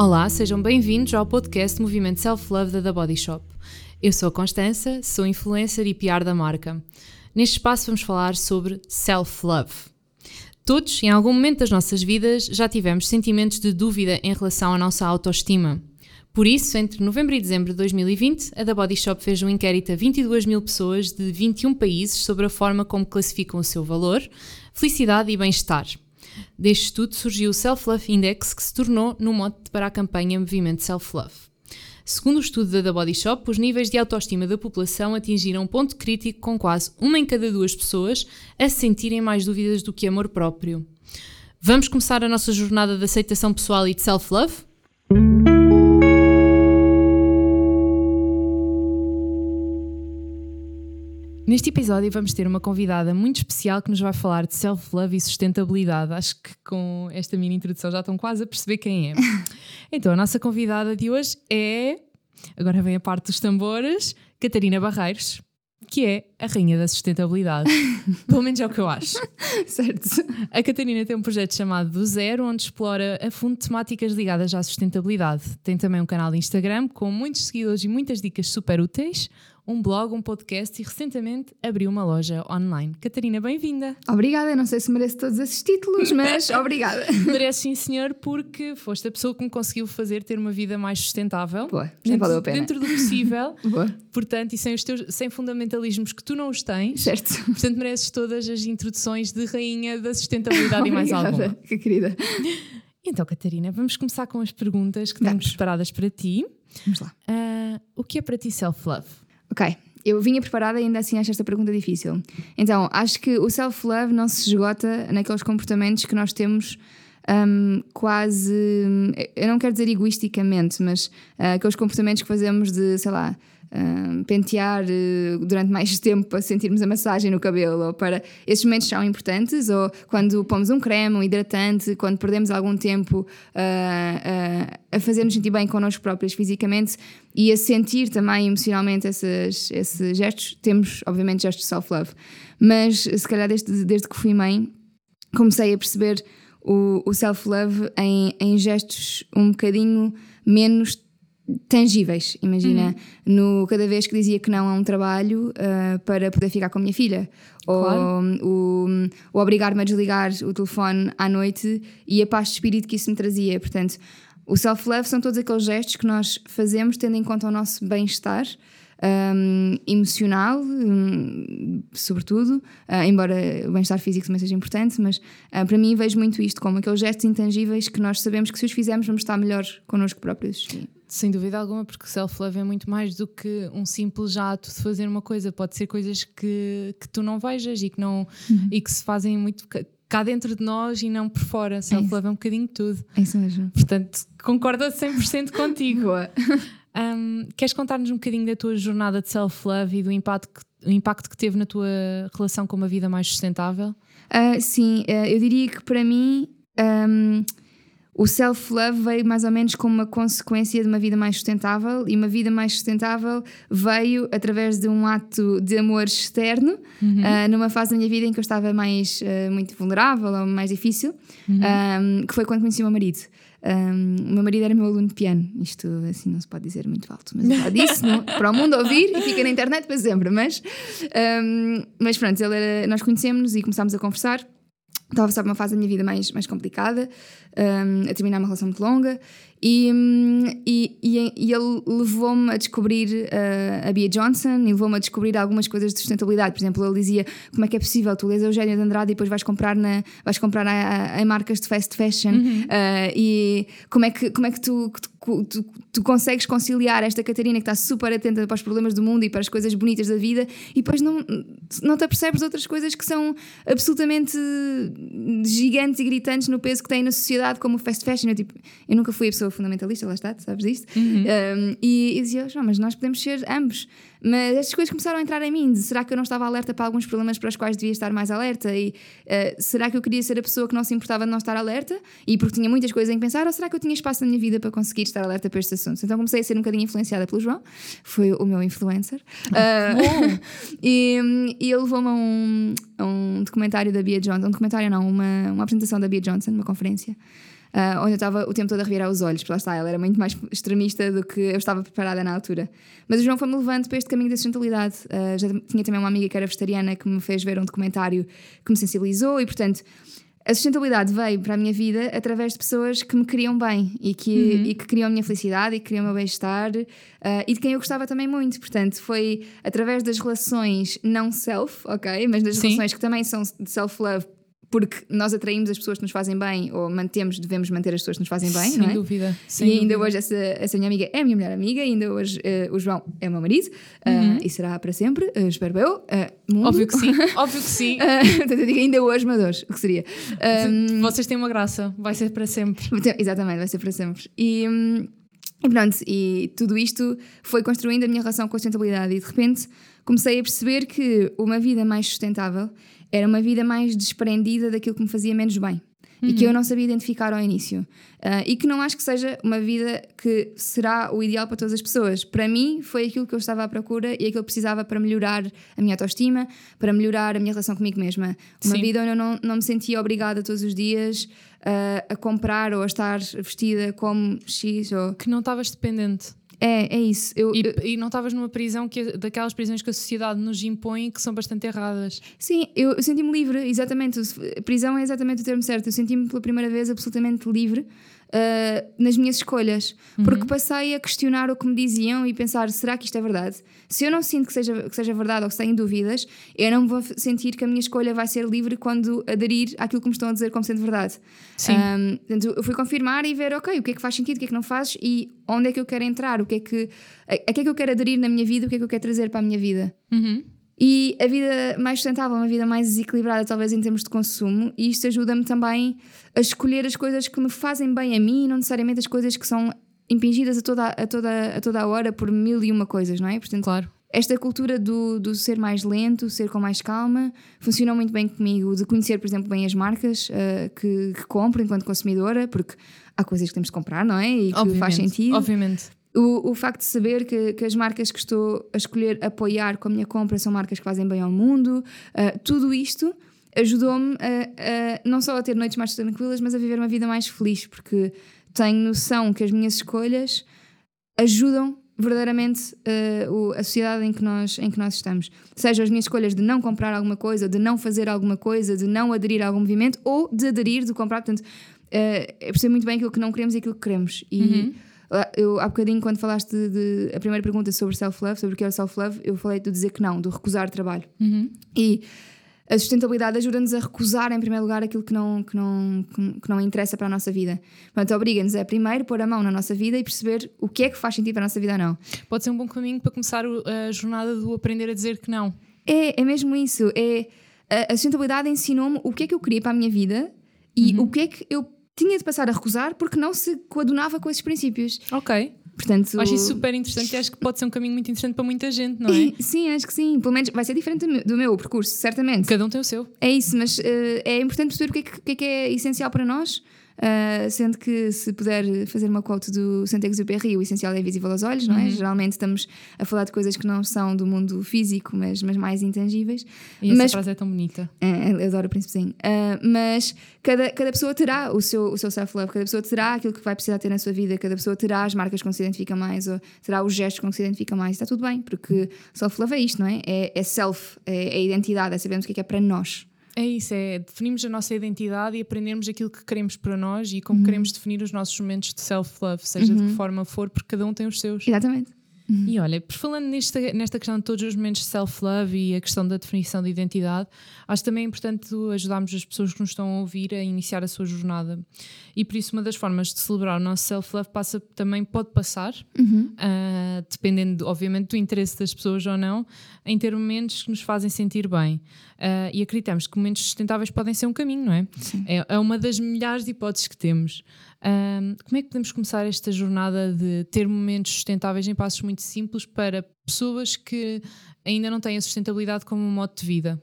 Olá, sejam bem-vindos ao podcast Movimento Self Love da The Body Shop. Eu sou a Constança, sou influencer e PR da marca. Neste espaço vamos falar sobre self love. Todos, em algum momento das nossas vidas, já tivemos sentimentos de dúvida em relação à nossa autoestima. Por isso, entre novembro e dezembro de 2020, a The Body Shop fez um inquérito a 22 mil pessoas de 21 países sobre a forma como classificam o seu valor, felicidade e bem-estar. Deste estudo surgiu o Self Love Index, que se tornou no mote para a campanha Movimento Self Love. Segundo o estudo da The Body Shop, os níveis de autoestima da população atingiram um ponto crítico com quase uma em cada duas pessoas a sentirem mais dúvidas do que amor próprio. Vamos começar a nossa jornada de aceitação pessoal e de self-love? Neste episódio vamos ter uma convidada muito especial que nos vai falar de self-love e sustentabilidade. Acho que com esta mini introdução já estão quase a perceber quem é. Então, a nossa convidada de hoje é, agora vem a parte dos tambores, Catarina Barreiros, que é a rainha da sustentabilidade. Pelo menos é o que eu acho. certo. A Catarina tem um projeto chamado Do Zero, onde explora a fundo temáticas ligadas à sustentabilidade. Tem também um canal de Instagram com muitos seguidores e muitas dicas super úteis, um blog, um podcast e recentemente abriu uma loja online. Catarina, bem-vinda. Obrigada, não sei se mereço todos esses títulos, mas obrigada. Merece sim, senhor, porque foste a pessoa que me conseguiu fazer ter uma vida mais sustentável. Boa, nem valeu a pena. Dentro do possível. Boa. Portanto, e sem os teus sem fundamentalismos que tu não os tens. Certo. Portanto, mereces todas as introduções de rainha da sustentabilidade e mais alguma. Que querida. Então, Catarina, vamos começar com as perguntas que temos preparadas para ti. Vamos lá. Uh, o que é para ti self-love? Ok, eu vinha preparada e ainda assim acho esta pergunta difícil. Então, acho que o self-love não se esgota naqueles comportamentos que nós temos um, quase. Eu não quero dizer egoisticamente, mas uh, aqueles comportamentos que fazemos de, sei lá pentear uh, durante mais tempo para sentirmos a massagem no cabelo, ou para esses momentos são importantes, ou quando pomos um creme, um hidratante, quando perdemos algum tempo uh, a fazer-nos sentir bem connosco próprios fisicamente e a sentir também emocionalmente esses, esses gestos, temos obviamente gestos de self-love. Mas se calhar desde, desde que fui mãe comecei a perceber o, o self-love em, em gestos um bocadinho menos tangíveis. Imagina, uhum. no, cada vez que dizia que não a um trabalho uh, para poder ficar com a minha filha, claro. ou o, o obrigar-me a desligar o telefone à noite e a paz de espírito que isso me trazia. Portanto, o self-love são todos aqueles gestos que nós fazemos tendo em conta o nosso bem-estar. Um, emocional, um, sobretudo, uh, embora o bem-estar físico também seja importante, mas uh, para mim vejo muito isto como aqueles gestos intangíveis que nós sabemos que se os fizermos vamos estar melhor connosco próprios. Sem dúvida alguma, porque self-love é muito mais do que um simples ato de fazer uma coisa. Pode ser coisas que, que tu não vejas e que, não, uhum. e que se fazem muito cá dentro de nós e não por fora. É self-love é, é um bocadinho de tudo. É isso mesmo. Portanto, concordo 100% contigo. Um, queres contar-nos um bocadinho da tua jornada de self-love e do impacto que, o impacto que teve na tua relação com uma vida mais sustentável? Uh, sim, uh, eu diria que para mim. Um, o self-love veio mais ou menos como uma consequência de uma vida mais sustentável e uma vida mais sustentável veio através de um ato de amor externo, uhum. uh, numa fase da minha vida em que eu estava mais uh, muito vulnerável ou mais difícil, uhum. um, que foi quando conheci o meu marido. Um, o meu marido era meu aluno de piano, isto assim não se pode dizer muito alto, mas eu disse no, para o mundo ouvir e fica na internet para sempre. Mas, um, mas pronto, ele era, nós conhecemos-nos e começámos a conversar. Estava a passar por uma fase da minha vida mais, mais complicada, um, a terminar uma relação muito longa, e, e, e, ele levou-me a descobrir uh, a Bia Johnson e levou-me a descobrir algumas coisas de sustentabilidade. Por exemplo, ele dizia como é que é possível tu lês Eugénia de Andrade e depois vais comprar, na, vais comprar em marcas de fast fashion uhum. uh, e como é que, como é que tu, tu, tu, tu, consegues conciliar esta Catarina que está super atenta para os problemas do mundo e para as coisas bonitas da vida e depois não, não te apercebes outras coisas que são absolutamente gigantes e gritantes no peso que têm na sociedade, como o fast fashion. Eu, tipo, eu nunca fui a pessoa fundamentalista, lá está, sabes disto? Uhum. Um, e, e dizia, João, mas nós podemos ser ambos. Mas estas coisas começaram a entrar em mim. será que eu não estava alerta para alguns problemas para os quais devia estar mais alerta? E uh, será que eu queria ser a pessoa que não se importava de não estar alerta? E porque tinha muitas coisas em pensar? Ou será que eu tinha espaço na minha vida para conseguir estar alerta para estes assuntos? Então comecei a ser um bocadinho influenciada pelo João, foi o meu influencer. Uh, e, e ele levou-me a um, a um documentário da Bia Johnson, um documentário não, uma, uma apresentação da Bia Johnson, numa conferência. Uh, onde eu estava o tempo todo a revirar os olhos, porque lá está, ela era muito mais extremista do que eu estava preparada na altura. Mas o João foi-me levando para este caminho da sustentabilidade. Uh, já tinha também uma amiga que era vegetariana que me fez ver um documentário que me sensibilizou e, portanto, a sustentabilidade veio para a minha vida através de pessoas que me queriam bem e que, uhum. e que queriam a minha felicidade e que queriam o meu bem-estar uh, e de quem eu gostava também muito. Portanto, foi através das relações não self, ok? Mas das Sim. relações que também são de self-love porque nós atraímos as pessoas que nos fazem bem ou mantemos, devemos manter as pessoas que nos fazem bem, sem não é? Dúvida, sem e ainda dúvida. hoje essa, essa minha amiga é a minha melhor amiga, ainda hoje uh, o João é o meu marido uhum. uh, e será para sempre, uh, espero eu. Óbvio que sim, óbvio que sim. portanto, eu digo ainda hoje, mas hoje, o que seria? Um, Vocês têm uma graça, vai ser para sempre. Exatamente, vai ser para sempre. E. Um, e pronto, e tudo isto foi construindo a minha relação com a sustentabilidade e de repente comecei a perceber que uma vida mais sustentável era uma vida mais desprendida daquilo que me fazia menos bem. Uhum. E que eu uhum. não sabia identificar ao início. Uh, e que não acho que seja uma vida que será o ideal para todas as pessoas. Para mim, foi aquilo que eu estava à procura e aquilo que eu precisava para melhorar a minha autoestima, para melhorar a minha relação comigo mesma. Uma Sim. vida onde eu não, não me sentia obrigada todos os dias uh, a comprar ou a estar vestida como X. Ou... Que não estavas dependente. É, é isso. Eu, e, eu... e, não estavas numa prisão que daquelas prisões que a sociedade nos impõe que são bastante erradas. Sim, eu, eu senti-me livre, exatamente. Prisão é exatamente o termo certo. Eu senti-me pela primeira vez absolutamente livre uh, nas minhas escolhas, uhum. porque passei a questionar o que me diziam e pensar: será que isto é verdade? Se eu não sinto que seja, que seja verdade ou que tenho dúvidas, eu não vou sentir que a minha escolha vai ser livre quando aderir àquilo que me estão a dizer como sendo verdade. Sim. Um, portanto, eu fui confirmar e ver, ok, o que é que faz sentido, o que é que não faz e onde é que eu quero entrar, o que é que, a, a que é que eu quero aderir na minha vida, o que é que eu quero trazer para a minha vida. Uhum. E a vida mais sustentável, uma vida mais desequilibrada, talvez em termos de consumo, e isto ajuda-me também a escolher as coisas que me fazem bem a mim e não necessariamente as coisas que são impingidas a toda, a toda, a toda a hora por mil e uma coisas, não é? Portanto, claro. Esta cultura do, do ser mais lento, ser com mais calma, funcionou muito bem comigo. De conhecer, por exemplo, bem as marcas uh, que, que compro enquanto consumidora, porque há coisas que temos de comprar, não é? E que obviamente, faz sentido. Obviamente. O, o facto de saber que, que, as marcas que estou a escolher apoiar com a minha compra são marcas que fazem bem ao mundo, uh, tudo isto ajudou-me a, a, não só a ter noites mais tranquilas, mas a viver uma vida mais feliz, porque tenho noção que as minhas escolhas ajudam verdadeiramente uh, a sociedade em que, nós, em que nós estamos. Seja as minhas escolhas de não comprar alguma coisa, de não fazer alguma coisa, de não aderir a algum movimento ou de aderir, de comprar. Portanto, uh, é perceber muito bem aquilo que não queremos e aquilo que queremos. E uhum. Eu, há bocadinho, quando falaste de, de a primeira pergunta sobre self-love, sobre o que é o self-love, eu falei de dizer que não, do recusar trabalho. Uhum. E a sustentabilidade ajuda-nos a recusar, em primeiro lugar, aquilo que não, que não, que não interessa para a nossa vida. Portanto, obriga-nos a primeiro pôr a mão na nossa vida e perceber o que é que faz sentido para a nossa vida ou não. Pode ser um bom caminho para começar a jornada do aprender a dizer que não. É, é mesmo isso. É, a, a sustentabilidade ensinou-me o que é que eu queria para a minha vida e uhum. o que é que eu tinha de passar a recusar porque não se coadunava com esses princípios. Ok. Portanto, acho isso super interessante e acho que pode ser um caminho muito interessante para muita gente, não é? Sim, acho que sim. Pelo menos vai ser diferente do meu, do meu percurso, certamente. Cada um tem o seu. É isso, mas uh, é importante perceber o que é que, que, é que é essencial para nós Uh, sendo que se puder fazer uma quote do Saint-Exupéry, o essencial é visível aos olhos, não é? Uhum. Geralmente estamos a falar de coisas que não são do mundo físico, mas, mas mais intangíveis. E mas, essa frase é tão bonita. É, eu adoro o príncipezinho. Uh, mas cada, cada pessoa terá o seu, o seu self-love, cada pessoa terá aquilo que vai precisar ter na sua vida, cada pessoa terá as marcas com que se identifica mais, ou terá os gestos com que se identifica mais. Está tudo bem, porque self-love é isto, não é? É, é self, é, é identidade, é sabermos o que é, que é para nós. É isso, é definirmos a nossa identidade e aprendermos aquilo que queremos para nós e como uhum. queremos definir os nossos momentos de self-love, seja uhum. de que forma for, porque cada um tem os seus. Exatamente. Uhum. E olha, por falando nesta, nesta questão de todos os momentos de self-love e a questão da definição de identidade, acho também importante ajudarmos as pessoas que nos estão a ouvir a iniciar a sua jornada. E por isso, uma das formas de celebrar o nosso self-love passa, também pode passar, uhum. uh, dependendo, obviamente, do interesse das pessoas ou não, em ter momentos que nos fazem sentir bem. Uh, e acreditamos que momentos sustentáveis podem ser um caminho, não é? É, é uma das milhares de hipóteses que temos. Um, como é que podemos começar esta jornada de ter momentos sustentáveis em passos muito simples para pessoas que ainda não têm a sustentabilidade como um modo de vida?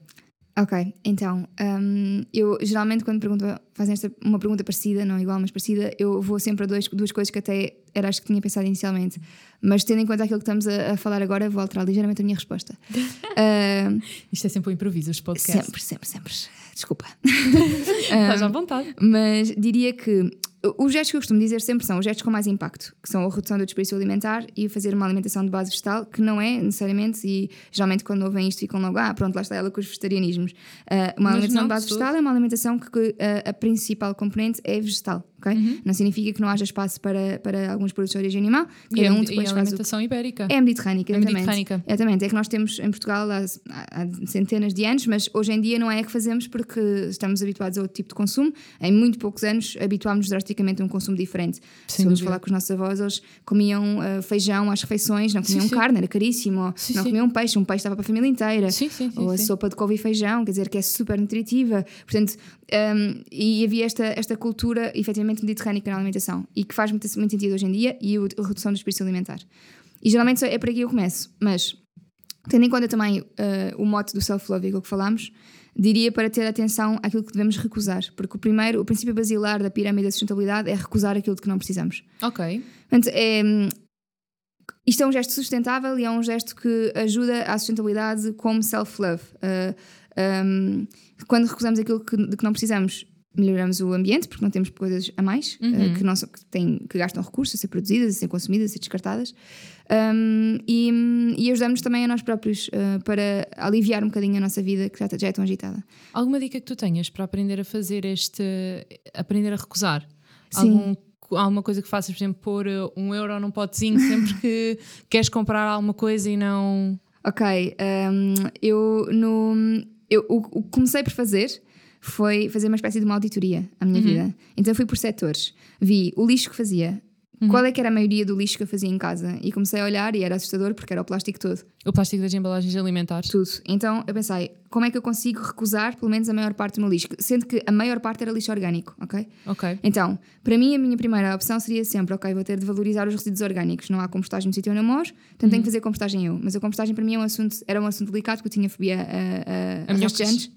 Ok, então, um, eu geralmente quando pergunto, fazem esta, uma pergunta parecida, não igual, mas parecida, eu vou sempre a dois, duas coisas que até era acho que tinha pensado inicialmente. Mas tendo em conta aquilo que estamos a, a falar agora, vou alterar ligeiramente a minha resposta. uh, Isto é sempre um improviso, os podcasts. Sempre, sempre, sempre. Desculpa. Estás à vontade. Mas diria que os gestos que eu costumo dizer sempre são os gestos com mais impacto, que são a redução do desperdício alimentar e fazer uma alimentação de base vegetal, que não é necessariamente, e geralmente quando ouvem isto ficam logo, ah, pronto, lá está ela com os vegetarianismos. Uh, uma Mas alimentação de base vegetal é uma alimentação que, que, uh, a principal componente é vegetal, ok? Não significa que não haja espaço para, para alguns produtos de origem animal, E a, cada um e a depois faz o que alimentação ibérica. é mediterrânica, É exatamente. mediterrânica. Exatamente. É que nós temos em Portugal há, há centenas de anos, mas hoje em dia não é a que fazemos porque estamos habituados a outro tipo de consumo. Em muito poucos anos habituámos-nos drasticamente a um consumo diferente. Se Sem formos dúvida. falar com os nossos avós, eles comiam ah, feijão às refeições, não comiam Sim, sim. carne, era caríssimo. Sim, não sim. comiam peixe, um peixe estava para a família inteira. Sim, sim, sim, Ou a sim. sopa de couve e feijão, quer dizer, que é super nutritiva. Portanto, um, e havia esta, esta cultura efetivamente mediterrânica na alimentação e que faz muito, muito sentido hoje em dia e a redução do desperdício alimentar. E geralmente é por aqui que eu começo, mas tendo em conta também uh, o mote do self-love, aquilo que falámos, diria para ter atenção àquilo que devemos recusar, porque o primeiro, o princípio basilar da pirâmide da sustentabilidade é recusar aquilo de que não precisamos. Ok. Portanto, é, isto é um gesto sustentável e é um gesto que ajuda à sustentabilidade como self-love. Uh, um, quando recusamos aquilo que, de que não precisamos, melhoramos o ambiente, porque não temos coisas a mais uh, que, não, que, têm, que gastam recursos a ser produzidas, a ser consumidas, a ser descartadas. Um, e, e ajudamos também a nós próprios uh, para aliviar um bocadinho a nossa vida que já, já é tão agitada. Alguma dica que tu tenhas para aprender a fazer este. aprender a recusar? Sim. Algum, alguma coisa que faças, por exemplo, pôr uh, um euro num potezinho sempre que queres comprar alguma coisa e não. Ok, um, eu no eu, o, que comecei por fazer foi fazer uma espécie de uma auditoria à minha vida. Então fui por setores, vi o lixo que fazia, qual é que era a maioria do lixo que eu fazia em casa e comecei a olhar e era assustador porque era o plástico todo, O plástico das embalagens alimentares. tudo. Então eu pensei, como é que eu consigo recusar pelo menos a maior parte do meu lixo, sendo que a maior parte era lixo orgânico, ok? Ok. Então, para mim, a minha primeira opção seria sempre: ok, vou ter de valorizar os resíduos orgânicos. Não há compostagem no sítio onde eu moro, portanto tenho que fazer compostagem eu. Mas a compostagem para mim é um assunto, era um assunto delicado porque eu tinha fobia a, a, a,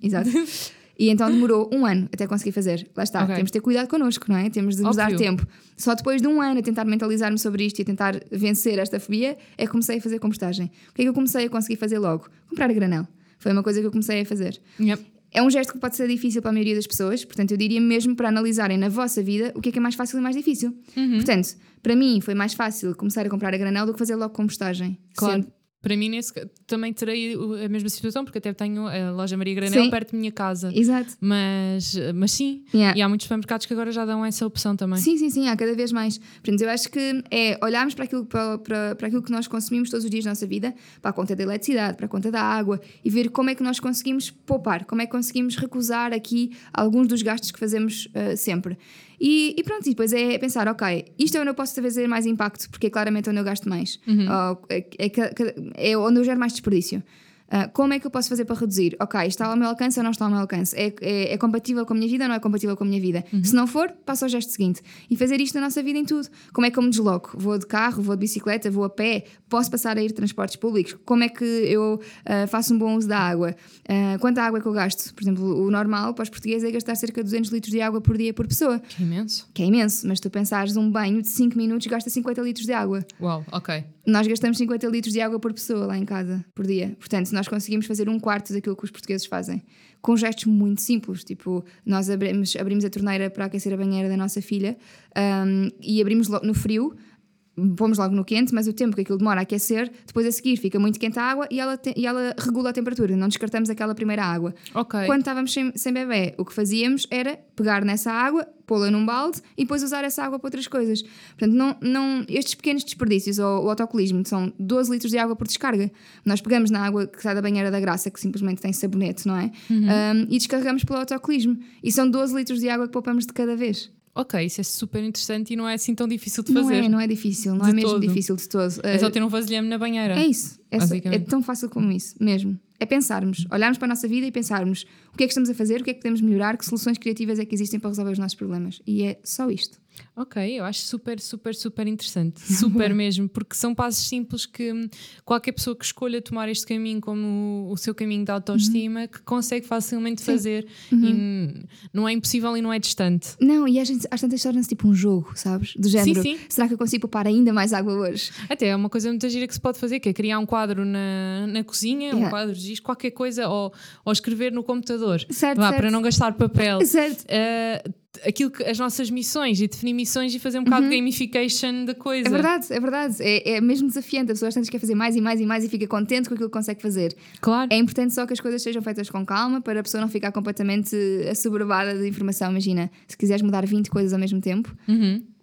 A. Exato. E então demorou um ano até conseguir fazer. Lá está, Ok. temos de ter cuidado connosco, não é? Temos de nos dar tempo. Só depois de um ano a tentar mentalizar-me sobre isto e a tentar vencer esta fobia é que comecei a fazer compostagem. O que é que eu comecei a conseguir fazer logo? Comprar a granel. Foi uma coisa que eu comecei a fazer. Yep. É um gesto que pode ser difícil para a maioria das pessoas, portanto, eu diria mesmo para analisarem na vossa vida o que é que é mais fácil e mais difícil. Portanto, para mim foi mais fácil começar a comprar a granel do que fazer logo compostagem. Claro. Sendo- Para mim, nesse, também terei a mesma situação, porque até tenho a loja Maria Granel Sim. perto da minha casa. Exato. Mas, mas sim, Yeah. e há muitos supermercados que agora já dão essa opção também. Sim, sim, sim, há cada vez mais. Portanto, eu acho que é olharmos para aquilo, para, para, para aquilo que nós consumimos todos os dias da nossa vida, para a conta da eletricidade, para a conta da água, e ver como é que nós conseguimos poupar, como é que conseguimos recusar aqui alguns dos gastos que fazemos ah, sempre. E, e pronto, e depois é pensar, ok, isto é onde eu posso fazer mais impacto, porque é claramente onde eu gasto mais. Ou é, é que- é onde eu gero mais desperdício. Ah, como é que eu posso fazer para reduzir? Ok, está ao meu alcance ou não está ao meu alcance? É, é, é compatível com a minha vida ou não é compatível com a minha vida? Se não for, passa ao gesto seguinte. E fazer isto na nossa vida em tudo. Como é que eu me desloco? Vou de carro, vou de bicicleta, vou a pé? Posso passar a ir transportes públicos? Como é que eu ah, faço um bom uso da água? Ah, quanta água é que eu gasto? Por exemplo, o normal para os portugueses é gastar cerca de 200 litros de água por dia por pessoa. Que imenso. Que é imenso, mas tu pensares um banho de 5 minutos gasta 50 litros de água. Uau, ok. Nós gastamos 50 litros de água por pessoa lá em casa, por dia. Portanto, nós conseguimos fazer um quarto daquilo que os portugueses fazem. Com gestos muito simples, tipo, nós abrimos, abrimos a torneira para aquecer a banheira da nossa filha hum, e abrimos no frio, pomos logo no quente, mas o tempo que aquilo demora a aquecer, depois a seguir fica muito quente a água e ela, te- e ela regula a temperatura, não descartamos aquela primeira água. Ok. Quando estávamos sem, sem bebê, o que fazíamos era pegar nessa água, pô-la num balde e depois usar essa água para outras coisas. Portanto, não, não, estes pequenos desperdícios, ou o autocolismo, são 12 litros de água por descarga. Nós pegamos na água que sai da banheira da graça, que simplesmente tem sabonete, não é? Um, e descarregamos pelo autocolismo. E são 12 litros de água que poupamos de cada vez. Ok, isso é super interessante e não é assim tão difícil de Não fazer. é, não é difícil, não De é mesmo todo. difícil de todo. É só Uh, ter um vasilhame na banheira. É isso. É, só- é tão fácil como isso, mesmo. É pensarmos, olharmos para a nossa vida e pensarmos o que é que estamos a fazer, o que é que podemos melhorar, que soluções criativas é que existem para resolver os nossos problemas. E é só isto. Ok, eu acho super, super, super interessante. Super mesmo, porque são passos simples que hum, qualquer pessoa que escolha tomar este caminho como o seu caminho de autoestima, que consegue facilmente fazer. E hum, não é impossível e não é distante. Não, e às, às tantas torna-se tipo um jogo, sabes? Do género. sim. Será que eu consigo poupar ainda mais água hoje? Até é uma coisa muito gira que se pode fazer, que é criar um quadro na, na cozinha, um Yeah. quadro de giz, qualquer coisa, ou, ou escrever no computador. Certo, Vá, certo. para não gastar papel. Certo. Uh, aquilo que, as nossas missões e definir missões e fazer um bocado de gamification da coisa. É verdade, é verdade. É, é mesmo desafiante. A pessoa às tantas quer fazer mais e mais e mais e fica contente com aquilo que consegue fazer. Claro. É importante só que as coisas sejam feitas com calma para a pessoa não ficar completamente assoberbada de informação. Imagina, se quiseres mudar 20 coisas ao mesmo tempo,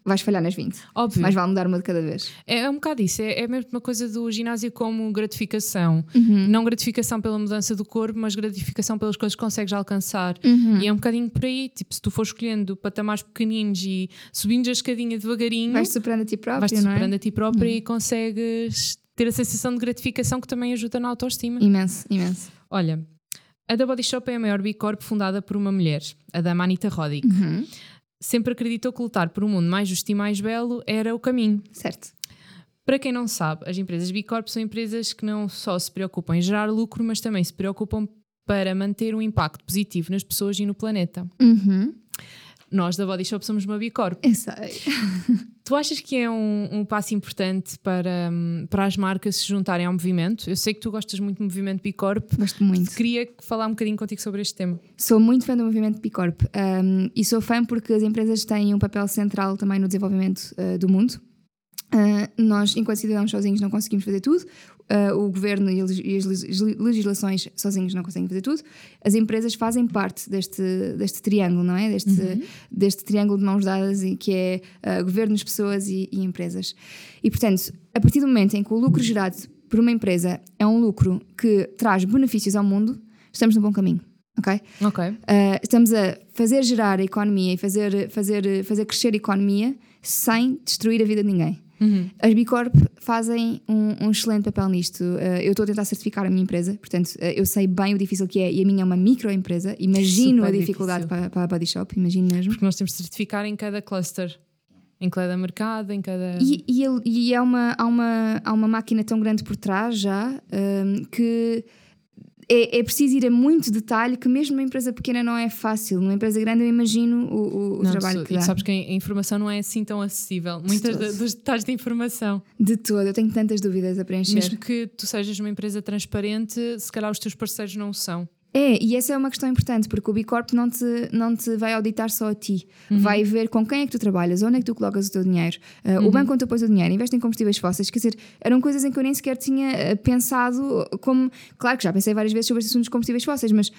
vais falhar nas 20. Óbvio. Mas vale mudar uma de cada vez. É, é um bocado isso, é, é mesmo uma coisa do ginásio como gratificação. Uhum. Não gratificação pela mudança do corpo, mas gratificação pelas coisas que consegues alcançar. Uhum. E é um bocadinho por aí, tipo, se tu for escolhendo patamares pequeninos e subindo a escadinha devagarinho, Vais superando a ti próprio, vais-te não é? superando a ti própria e consegues ter a sensação de gratificação que também ajuda na autoestima. Imenso, imenso. Olha, a da Body Shop é a maior B Corp fundada por uma mulher, a da Manita Roddick. Uhum. Sempre acreditou que lutar por um mundo mais justo e mais belo era o caminho. Certo. Para quem não sabe, as empresas B Corp são empresas que não só se preocupam em gerar lucro, mas também se preocupam para manter um impacto positivo nas pessoas e no planeta. Uhum. Nós da Body Shop somos uma B Corp. Eu sei. Tu achas que é um, um passo importante para, hum, para as marcas se juntarem ao movimento? Eu sei que tu gostas muito do movimento B Corp. Gosto muito. Queria falar um bocadinho contigo sobre este tema. Sou muito fã do movimento B Corp um, e sou fã porque as empresas têm um papel central também no desenvolvimento uh, do mundo. Uh, nós, enquanto cidadãos sozinhos, não conseguimos fazer tudo. Uh, o governo e, as- as leg- legislações sozinhos não conseguem fazer tudo. As empresas fazem parte deste, deste triângulo, não é? Deste, deste triângulo de mãos dadas e que é uh, governos, pessoas e, e empresas. E, portanto, a partir do momento em que o lucro gerado por uma empresa é um lucro que traz benefícios ao mundo, estamos no bom caminho. ok? Ok. Uh, estamos a fazer gerar a economia e fazer, fazer, fazer crescer a economia sem destruir a vida de ninguém. Uhum. As B Corp fazem um, um excelente papel nisto. Uh, eu estou a tentar certificar a minha empresa, portanto, uh, eu sei bem o difícil que é e a minha é uma microempresa. Imagino Super a dificuldade para, para a Body Shop, imagino mesmo. Porque nós temos de certificar em cada cluster, em cada mercado, em cada. E, e, e há, uma, há, uma, há uma máquina tão grande por trás já um, que é, é preciso ir a muito detalhe que mesmo numa empresa pequena não é fácil. Numa empresa grande eu imagino o, o- Não, trabalho que e dá. sabes que a informação não é assim tão acessível. Muitas todo. da- dos detalhes da informação. De todo, eu tenho tantas dúvidas a preencher. Mesmo que tu sejas uma empresa transparente, se calhar os teus parceiros não o são. É, e essa é uma questão importante, porque o B Corp não te, não te vai auditar só a ti. Uhum. Vai ver com quem é que tu trabalhas, onde é que tu colocas o teu dinheiro, uh, Uhum. o banco onde tu pões o dinheiro, investe em combustíveis fósseis. Quer dizer, eram coisas em que eu nem sequer tinha uh, pensado como. Claro que já pensei várias vezes sobre este assunto dos combustíveis fósseis, mas.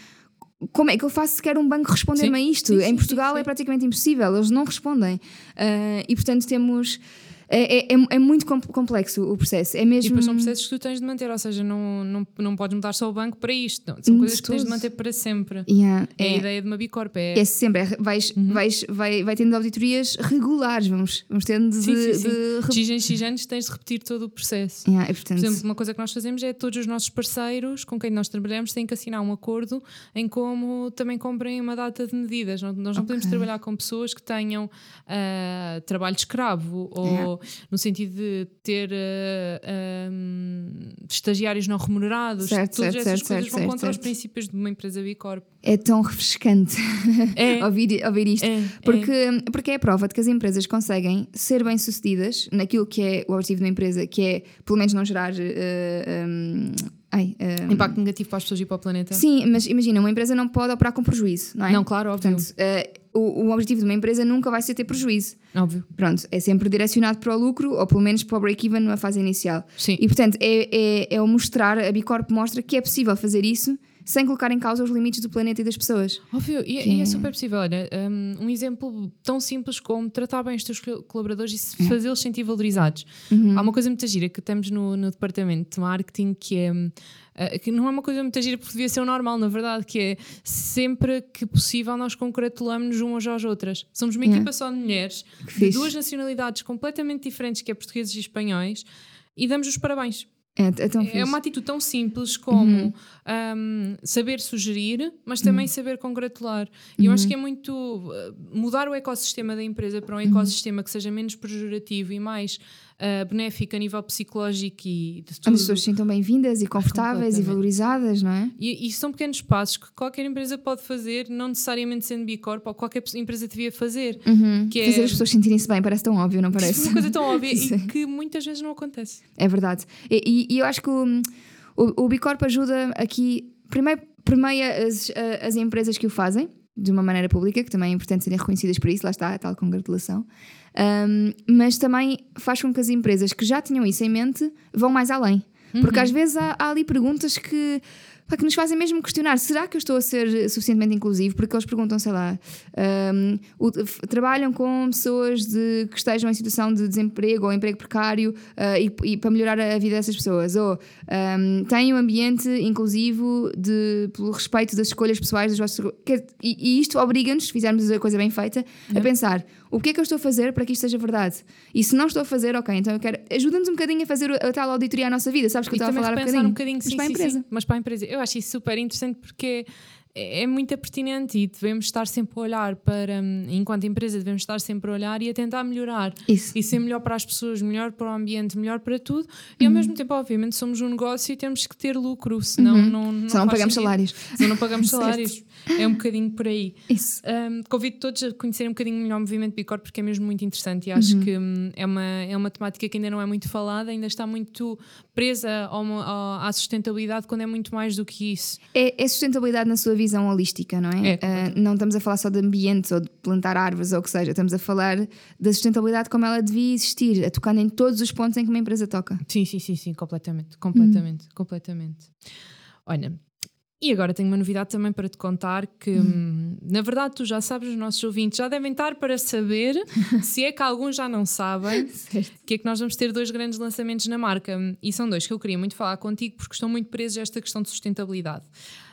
Como é que eu faço sequer um banco responder-me a isto? sim, sim, em Portugal sim, é praticamente impossível, eles não respondem. Uh, e portanto temos. É, é, é- é muito com- complexo o processo. É mesmo. E depois são processos que tu tens de manter, ou seja, não, não, não podes mudar só o banco para isto. Não. São De coisas que tens de manter para sempre. Yeah, É, a é- ideia de uma Bicorp. É, É sempre, é- vais, vais, vai, vai tendo auditorias regulares, vamos, vamos tendo de, sim, sim, sim. de X em X anos tens de repetir todo o processo. Yeah, e portanto, Por exemplo, uma coisa que nós fazemos é todos os nossos parceiros com quem nós trabalhamos têm que assinar um acordo em como também comprem uma data de medidas. Nós, não podemos Ok. trabalhar com pessoas que tenham ah, trabalho escravo ou Yeah. No sentido de ter ah, ah, estagiários não remunerados. Certo, Todas certo, essas certo, coisas certo, vão contra os princípios de uma empresa Bicorp. é tão refrescante É, ouvir, ouvir isto. é, Porque, porque é a prova de que as empresas conseguem ser bem-sucedidas naquilo que é o objetivo de uma empresa, que é pelo menos não gerar. eh, um, ai, é. um, impacto negativo para as pessoas e para o planeta. Sim, mas imagina, uma empresa não pode operar com prejuízo, não é? Não, claro, óbvio. Portanto, eh, o, o objetivo de uma empresa nunca vai ser ter prejuízo. óbvio. Pronto, é sempre direcionado para o lucro ou pelo menos para o break-even numa fase inicial. Sim. E portanto, é, é, é o mostrar, a Bicorp mostra que é possível fazer isso sem colocar em causa os limites do planeta e das pessoas. Óbvio, e, Que e é é- super possível. Olha, um, um exemplo tão simples como tratar bem os teus col- colaboradores e É. fazê-los sentir valorizados. Uhum. Há uma coisa muito gira que temos no, no departamento de marketing que é. hum, uh, que não é uma coisa muito gira porque devia ser o normal, na verdade, que é sempre que possível nós congratulamos-nos umas às outras. Somos uma Yeah. equipa só de mulheres, de duas nacionalidades completamente diferentes, que é portugueses e espanhóis, e damos os parabéns. É, é tão É uma atitude tão simples como um, saber sugerir, mas também saber congratular. E eu acho que é muito uh, mudar o ecossistema da empresa para um ecossistema que seja menos pejorativo e mais uh, benéfico a nível psicológico e de tudo. as pessoas se sintam bem-vindas e confortáveis e valorizadas, não é? E, e são pequenos passos que qualquer empresa pode fazer, não necessariamente sendo B Corp, ou qualquer empresa devia fazer. Que é Fazer as pessoas sentirem-se bem parece tão óbvio, não parece? uma coisa tão óbvia e que muitas vezes não acontece. É verdade. E, e- e eu acho que o, o, o Bicorp ajuda aqui, primeiro, permeia as, as empresas que o fazem. De uma maneira pública, que também é importante serem reconhecidas por isso, lá está a tal congratulação. Um, mas também faz com que as empresas que já tinham isso em mente vão mais além. Porque às vezes há, há ali perguntas que que nos fazem mesmo questionar: será que eu estou a ser suficientemente inclusivo? Porque eles perguntam, sei lá, um, o, trabalham com pessoas de, que estejam em situação de desemprego ou emprego precário uh, e, e, para melhorar a vida dessas pessoas, ou um, têm um ambiente inclusivo de, pelo respeito das escolhas pessoais dos vossos. E, e isto obriga-nos, se fizermos a coisa bem feita, a pensar o que é que eu estou a fazer para que isto seja verdade? E se não estou a fazer, ok, então eu quero. Ajuda-nos um bocadinho a fazer a tal auditoria à nossa vida, sabes que eu estava a falar um bocadinho. um bocadinho. Sim, mas para a empresa. Sim, mas para a empresa. Eu acho isso super interessante porque é, muito pertinente e devemos estar sempre a olhar para, enquanto empresa, devemos estar sempre a olhar e a tentar melhorar. Isso. E ser melhor para as pessoas, melhor para o ambiente, melhor para tudo. E ao uhum. mesmo tempo, obviamente, somos um negócio e temos que ter lucro, senão uhum. não, não, não pagamos sentido. salários. Senão não pagamos salários. É um bocadinho por aí. Isso. Um, convido todos a conhecerem um bocadinho melhor o movimento Bicor porque é mesmo muito interessante e acho uhum. que hum, é, uma, é uma temática que ainda não é muito falada, ainda está muito presa ao, ao, à sustentabilidade quando é muito mais do que isso. É, é sustentabilidade na sua visão holística, não é? é uh, não estamos a falar só de ambientes ou de plantar árvores ou o que seja, estamos a falar da sustentabilidade como ela devia existir, a tocar em todos os pontos em que uma empresa toca. Sim, sim, sim, sim, completamente, completamente, hum. completamente. Olha, e agora tenho uma novidade também para te contar que, hum. hum. na verdade, tu já sabes, os nossos ouvintes já devem estar para saber, se é que alguns já não sabem, que é que nós vamos ter dois grandes lançamentos na marca. E são dois que eu queria muito falar contigo porque estão muito presos a esta questão de sustentabilidade.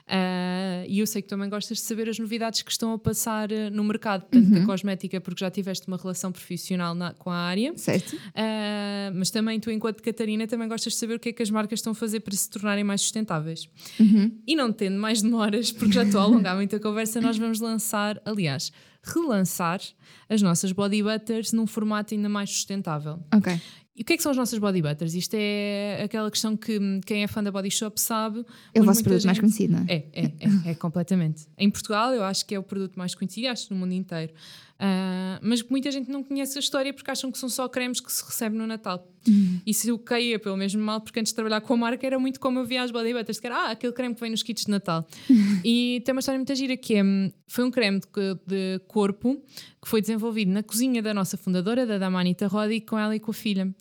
Uh, e eu sei que também gostas de saber as novidades que estão a passar uh, no mercado, tanto uhum. da cosmética, porque já tiveste uma relação profissional na, com a área. Certo. Uh, mas também tu, enquanto Catarina, também gostas de saber o que é que as marcas estão a fazer para se tornarem mais sustentáveis. Uhum. E não tendo mais demoras, porque já estou a alongar muito a conversa, nós vamos lançar, aliás, relançar as nossas body butters num formato ainda mais sustentável. Ok. E o que é que são as nossas body butters? Isto é aquela questão que quem é fã da Body Shop sabe. É o vosso produto gente... mais conhecido, não é? É, é, é, é completamente. Em Portugal, eu acho que é o produto mais conhecido, acho no mundo inteiro. Uh, mas muita gente não conhece a história porque acham que são só cremes que se recebe no Natal. Uhum. E se eu caía pelo mesmo mal, porque antes de trabalhar com a marca era muito como eu via as body butters, que era ah, aquele creme que vem nos kits de Natal. Uhum. E tem uma história muito gira que é, foi um creme de, de, corpo que foi desenvolvido na cozinha da nossa fundadora, da Dama Anita Rodi, com ela e com a filha.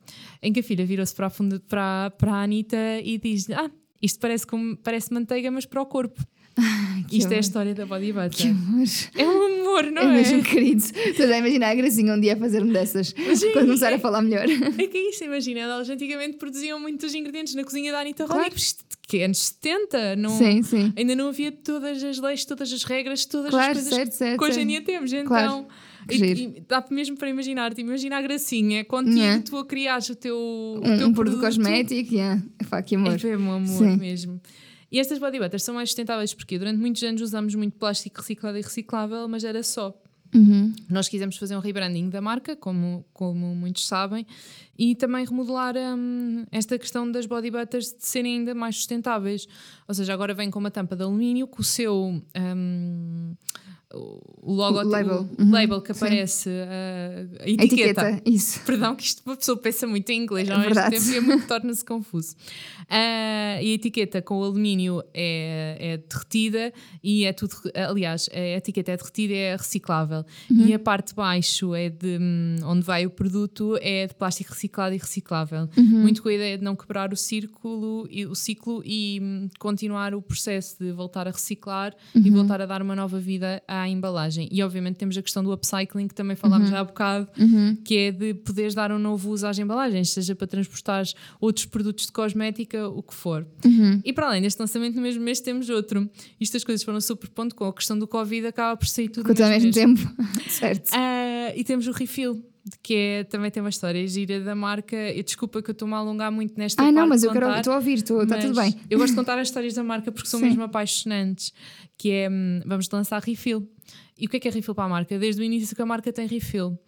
Em que a filha virou-se para, para, para a Anita e diz: Ah, isto parece, como, parece manteiga, mas para o corpo. Isto amor. é a história da Body Butter. Que amor. É um amor, não é? É mesmo querido. Estou a imaginar a Gracinha um dia a fazer-me dessas. Sim, quando começar é, a falar melhor. É que é isso, imagina. Elas antigamente produziam muitos ingredientes na cozinha da Anitta claro. Rodrigues. Que é anos 70. Não, sim, sim. Ainda não havia todas as leis, todas as regras, todas claro, as coisas certo, certo, que hoje em dia temos. Então. Claro. E, e dá mesmo para imaginar, te imagina a gracinha contigo, yeah. tu a criares o teu, um, o teu um produto cosmético, yeah. Fá, que amor. É mesmo amor Sim. mesmo. E estas body butters são mais sustentáveis porque durante muitos anos usámos muito plástico reciclado e reciclável, mas era só. Uhum. Nós quisemos fazer um rebranding da marca, como, como muitos sabem, e também remodelar um, esta questão das body butters de serem ainda mais sustentáveis. Ou seja, agora vem com uma tampa de alumínio com o seu. Um, o logo, o label, o uhum. label que aparece, a, a, etiqueta. a, etiqueta. Isso. Perdão, que isto uma pessoa pensa muito em inglês, não é? Verdade. Tempo, é muito torna-se confuso. Uh, e a etiqueta com o alumínio é, é derretida e é tudo, aliás, a etiqueta é derretida e é reciclável. Uhum. E a parte de baixo é de hum, onde vai o produto é de plástico reciclado e reciclável. Uhum. Muito com a ideia de não quebrar o círculo e o ciclo e hum, continuar o processo de voltar a reciclar e uhum. voltar a dar uma nova vida à embalagem. E obviamente temos a questão do upcycling, que também falámos uhum. já há bocado, uhum. que é de poderes dar um novo uso às embalagens, seja para transportar outros produtos de cosmética, o que for. Uhum. E para além deste lançamento, no mesmo mês temos outro. Isto as coisas foram super ponto com a questão do Covid, acaba por sair tudo ao mesmo, mesmo tempo. certo. Uh, e temos o refill que é, também tem uma história gira da marca. Eu desculpa que eu estou-me a alongar muito nesta Ah, não, mas eu quero estou a ouvir, está tudo bem. Eu gosto de contar as histórias da marca porque são Sim. mesmo apaixonantes. Que é, hum, vamos lançar refill. E o que é que é refill para a marca? Desde o início que a marca tem refill.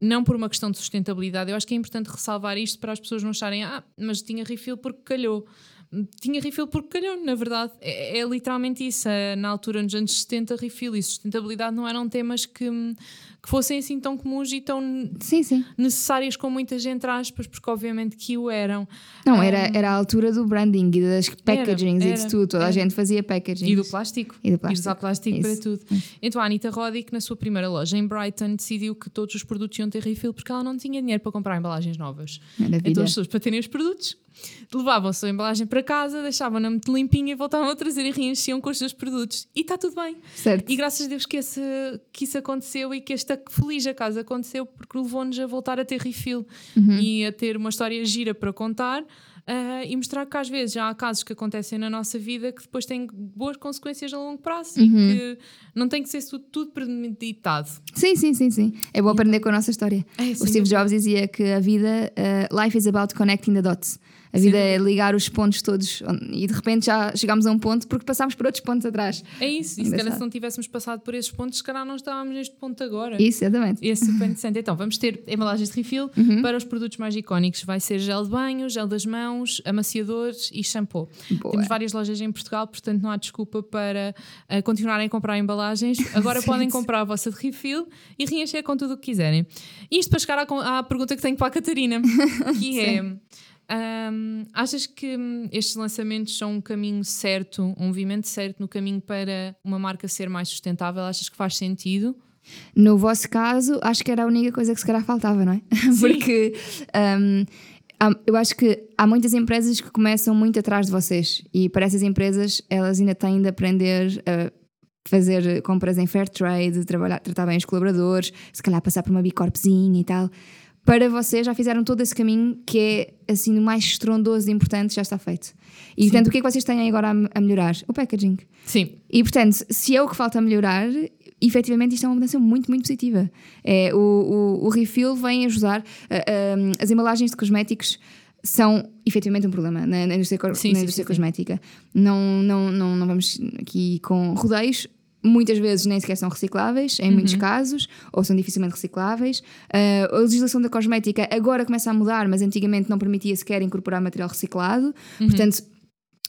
Não por uma questão de sustentabilidade. Eu acho que é importante ressalvar isto para as pessoas não acharem, ah, mas tinha refill porque calhou tinha refill porque calhou, na verdade. É, é literalmente isso. É, na altura, nos anos 70, refill e sustentabilidade não eram temas que, que fossem assim tão comuns e tão sim, sim. necessários com muitas entre aspas, porque obviamente que o eram. Não, era, era a altura do branding e das packagings e de tudo. Toda era. a gente fazia packaging. E do plástico. E do plástico. E usar plástico isso. para tudo. Então a Anita Roddick, na sua primeira loja em Brighton, decidiu que todos os produtos iam ter refill porque ela não tinha dinheiro para comprar embalagens novas. Maravilha. Então as pessoas, para terem os produtos, levavam a sua embalagem para casa, deixavam-na muito limpinha e voltavam a trazer e reenchiam com os seus produtos. E está tudo bem. Certo. E graças a Deus que, esse, que isso aconteceu e que esta feliz acaso aconteceu porque levou-nos a voltar a ter refill uhum. e a ter uma história gira para contar. Uh, e mostrar que às vezes já há casos que acontecem na nossa vida que depois têm boas consequências a longo prazo uhum. e que não tem que ser tudo, tudo premeditado. Sim, sim, sim, sim. É bom aprender com a nossa história. É, o Steve Jobs dizia que a vida, uh, life is about connecting the dots. A vida Sim. é ligar os pontos todos e de repente já chegámos a um ponto porque passámos por outros pontos atrás. É isso, e se calhar se não tivéssemos passado por esses pontos, se calhar não estávamos neste ponto agora. Isso, exatamente. E é super interessante. Então, vamos ter embalagens de refill uhum. para os produtos mais icónicos. Vai ser gel de banho, gel das mãos, amaciadores e shampoo. Boa. Temos várias lojas em Portugal, portanto não há desculpa para uh, continuarem a comprar embalagens. Agora podem comprar a vossa de refill e reencher com tudo o que quiserem. Isto para chegar à, à pergunta que tenho para a Catarina, que é um, achas que hum, estes lançamentos são um caminho certo, um movimento certo no caminho para uma marca ser mais sustentável? Achas que faz sentido? No vosso caso, acho que era a única coisa que se calhar faltava, não é? Sim. Porque um, eu acho que há muitas empresas que começam muito atrás de vocês e para essas empresas elas ainda têm de aprender a fazer compras em fair trade, trabalhar, tratar bem os colaboradores, se calhar passar por uma bicorpzinha e tal para vocês já fizeram todo esse caminho que é assim o mais estrondoso e importante já está feito. E Sim. portanto, o que é que vocês têm agora a, a, melhorar? O packaging. Sim. E portanto, se é o que falta a melhorar, efetivamente isto é uma mudança muito, muito positiva. É, o, o, o refill vem ajudar. Uh, uh, as embalagens de cosméticos são efetivamente um problema na, na indústria, sim, na indústria sim, cosmética. Sim. Não, não, não, não vamos aqui com rodeios muitas vezes nem sequer são recicláveis, em uhum. muitos casos, ou são dificilmente recicláveis. Uh, a legislação da cosmética agora começa a mudar, mas antigamente não permitia sequer incorporar material reciclado. Uhum. Portanto,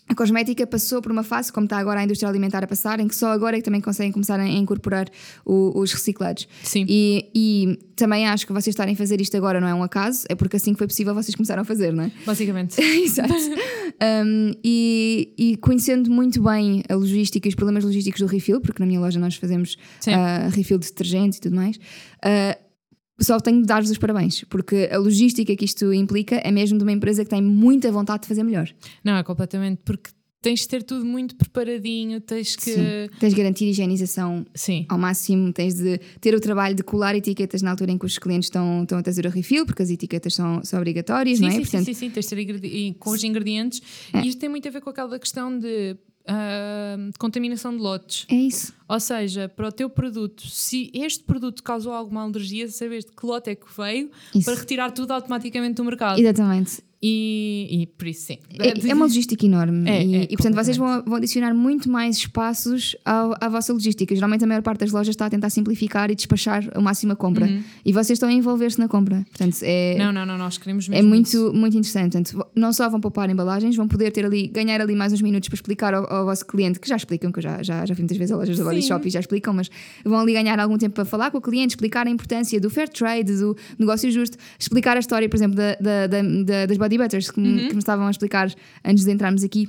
a cosmética passou por uma fase, como está agora a indústria alimentar a passar, em que só agora é que também conseguem começar a incorporar o, os reciclados. Sim. E, e, também acho que vocês estarem a fazer isto agora não é um acaso, é porque assim que foi possível vocês começaram a fazer, não é? Basicamente. Exato. um, e, e, conhecendo muito bem a logística e os problemas logísticos do refill, porque na minha loja nós fazemos uh, refill de detergentes e tudo mais. Uh, só tenho de dar-vos os parabéns, porque a logística que isto implica é mesmo de uma empresa que tem muita vontade de fazer melhor. Não, é completamente, porque tens de ter tudo muito preparadinho, tens que. Sim. Tens de garantir higienização Sim. ao máximo, tens de ter o trabalho de colar etiquetas na altura em que os clientes estão, estão a trazer o refill, porque as etiquetas são, são obrigatórias, sim, não é? Sim, Portanto, sim, sim, tens de ter com os ingredientes. É. E isto tem muito a ver com aquela questão de uh, contaminação de lotes. É isso. Ou seja, para o teu produto, se este produto causou alguma alergia, sabes de que lote é que veio isso. para retirar tudo automaticamente do mercado. Exatamente. E, e, por isso sim. É, é uma logística enorme. É, e, é, e, portanto vocês vão, vão, adicionar muito mais espaços ao, à vossa logística. Geralmente a maior parte das lojas está a tentar simplificar e despachar a máxima compra. Uhum. E vocês estão a envolver-se na compra. Portanto, é, não, não, não, nós queremos É muito, muito interessante. Portanto, não só vão poupar embalagens, vão poder ter ali, ganhar ali mais uns minutos para explicar ao, ao vosso cliente, que já explicam, que eu já, já, já fui muitas vezes a lojas da Body Shop e já explicam, mas vão ali ganhar algum tempo para falar com o cliente, explicar a importância do fair trade, do negócio justo, explicar a história, por exemplo, da, da, da, das body butters que, uhum. que me estavam a explicar antes de entrarmos aqui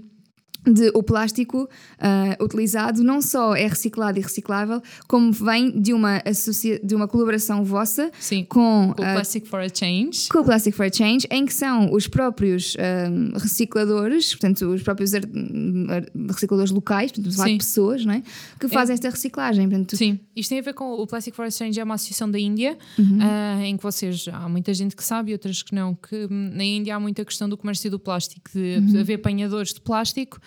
de o plástico uh, utilizado não só é reciclado e reciclável, como vem de uma, de uma colaboração vossa Sim, com, o uh, Plastic for a Change. Com o Plastic for a Change, em que são os próprios uh, recicladores, portanto, os próprios recicladores locais, portanto, várias pessoas, não é? Que fazem é. esta reciclagem. Portanto, Sim, isto tem a ver com o Plastic for a Change, é uma associação da Índia, uhum. em que vocês, há muita gente que sabe e outras que não, que na Índia há muita questão do comércio do plástico, de uhum. haver apanhadores de plástico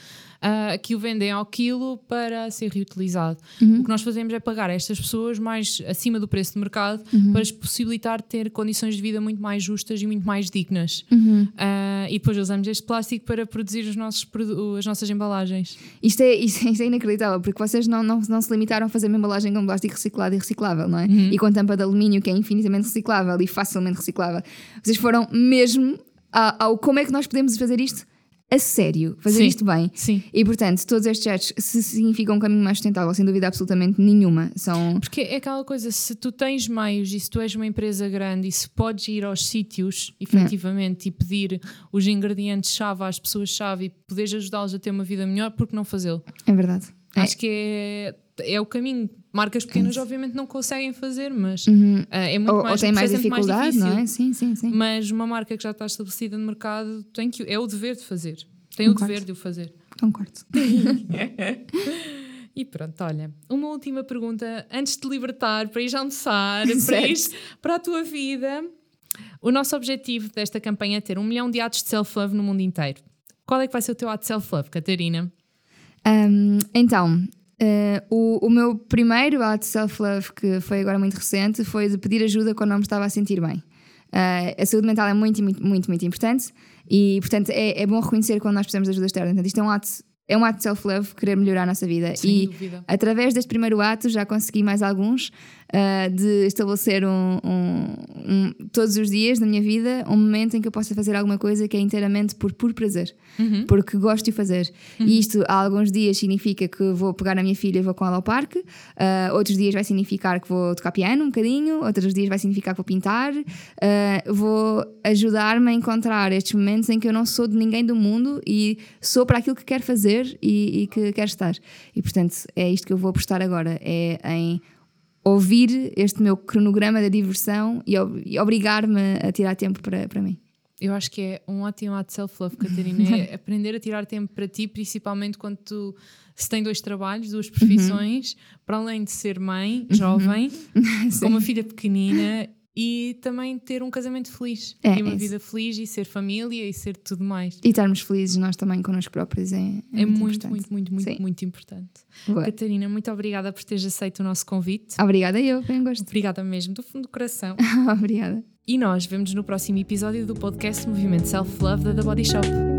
uh, que o vendem ao quilo para ser reutilizado. Uhum. O que nós fazemos é pagar a estas pessoas mais acima do preço de mercado uhum. para lhes possibilitar ter condições de vida muito mais justas e muito mais dignas. Uhum. Uh, e depois usamos este plástico para produzir os nossos, as nossas embalagens. Isto é, isto é inacreditável, porque vocês não, não, não se limitaram a fazer uma embalagem com plástico reciclado e reciclável, não é? Uhum. E com tampa de alumínio que é infinitamente reciclável e facilmente reciclável. Vocês foram mesmo ao como é que nós podemos fazer isto? A sério, fazer Sim. isto bem. Sim. E portanto, todos estes gestos se significam um caminho mais sustentável, sem dúvida absolutamente nenhuma. São. Porque é aquela coisa, se tu tens meios e se tu és uma empresa grande e se podes ir aos sítios, efetivamente, e pedir os ingredientes-chave às pessoas-chave e poderes ajudá-los a ter uma vida melhor, por que não fazê-lo? É verdade. É. Acho que é, é o caminho. Marcas pequenas, obviamente, não conseguem fazer, mas ah, é muito Uhum. Ou, mais, ou tem mais é sempre dificuldade, não é? Sim, sim, sim. Mas uma marca que já está estabelecida no mercado tem que, é o dever de fazer. Tem o Concordo. dever de o fazer. Concordo. E pronto, olha, uma última pergunta antes de te libertar para ir almoçar, para, ires para a tua vida. O nosso objetivo desta campanha é ter um milhão de atos de self-love no mundo inteiro. Qual é que vai ser o teu ato de self-love, Catarina? Um, então, eh, o, o meu primeiro ato de self-love, que foi agora muito recente, foi de pedir ajuda quando não me estava a sentir bem. Eh, a saúde mental é muito, muito, muito, muito importante e, portanto, é, é bom reconhecer quando nós precisamos de ajuda externa. Portanto, isto é um ato, é um ato de self-love, querer melhorar a nossa vida. Sem e dúvida. através deste primeiro ato já consegui mais alguns ah, de estabelecer um, um- um- todos os dias da minha vida um momento em que eu possa fazer alguma coisa que é inteiramente por puro prazer, porque gosto de fazer. E isto há alguns dias significa que vou pegar a minha filha e vou com ela ao parque, ah, outros dias vai significar que vou tocar piano um bocadinho, outros dias vai significar que vou pintar, ah, vou ajudar-me a encontrar estes momentos em que eu não sou de ninguém do mundo e sou para aquilo que quero fazer e, e que quero estar. E portanto é isto que eu vou apostar agora: é em ouvir este meu cronograma da diversão e, ob- e obrigar-me a tirar tempo para, para mim. Eu acho que é um ótimo ato de self-love, Catarina. É aprender a tirar tempo para ti, principalmente quando tu se tem dois trabalhos, duas profissões, para além de ser mãe, jovem, com uma filha pequenina e também ter um casamento feliz É, e uma é vida feliz e ser família e ser tudo mais. E estarmos felizes nós também connosco próprios é, É muito, importante. muito, muito, muito, Sim. muito importante. Boa. Catarina, muito obrigada por teres aceito o nosso convite. Obrigada eu, bem gosto. Obrigada mesmo, do fundo do coração. Obrigada. E nós vemos no próximo episódio do podcast Movimento Self Love da The Body Shop.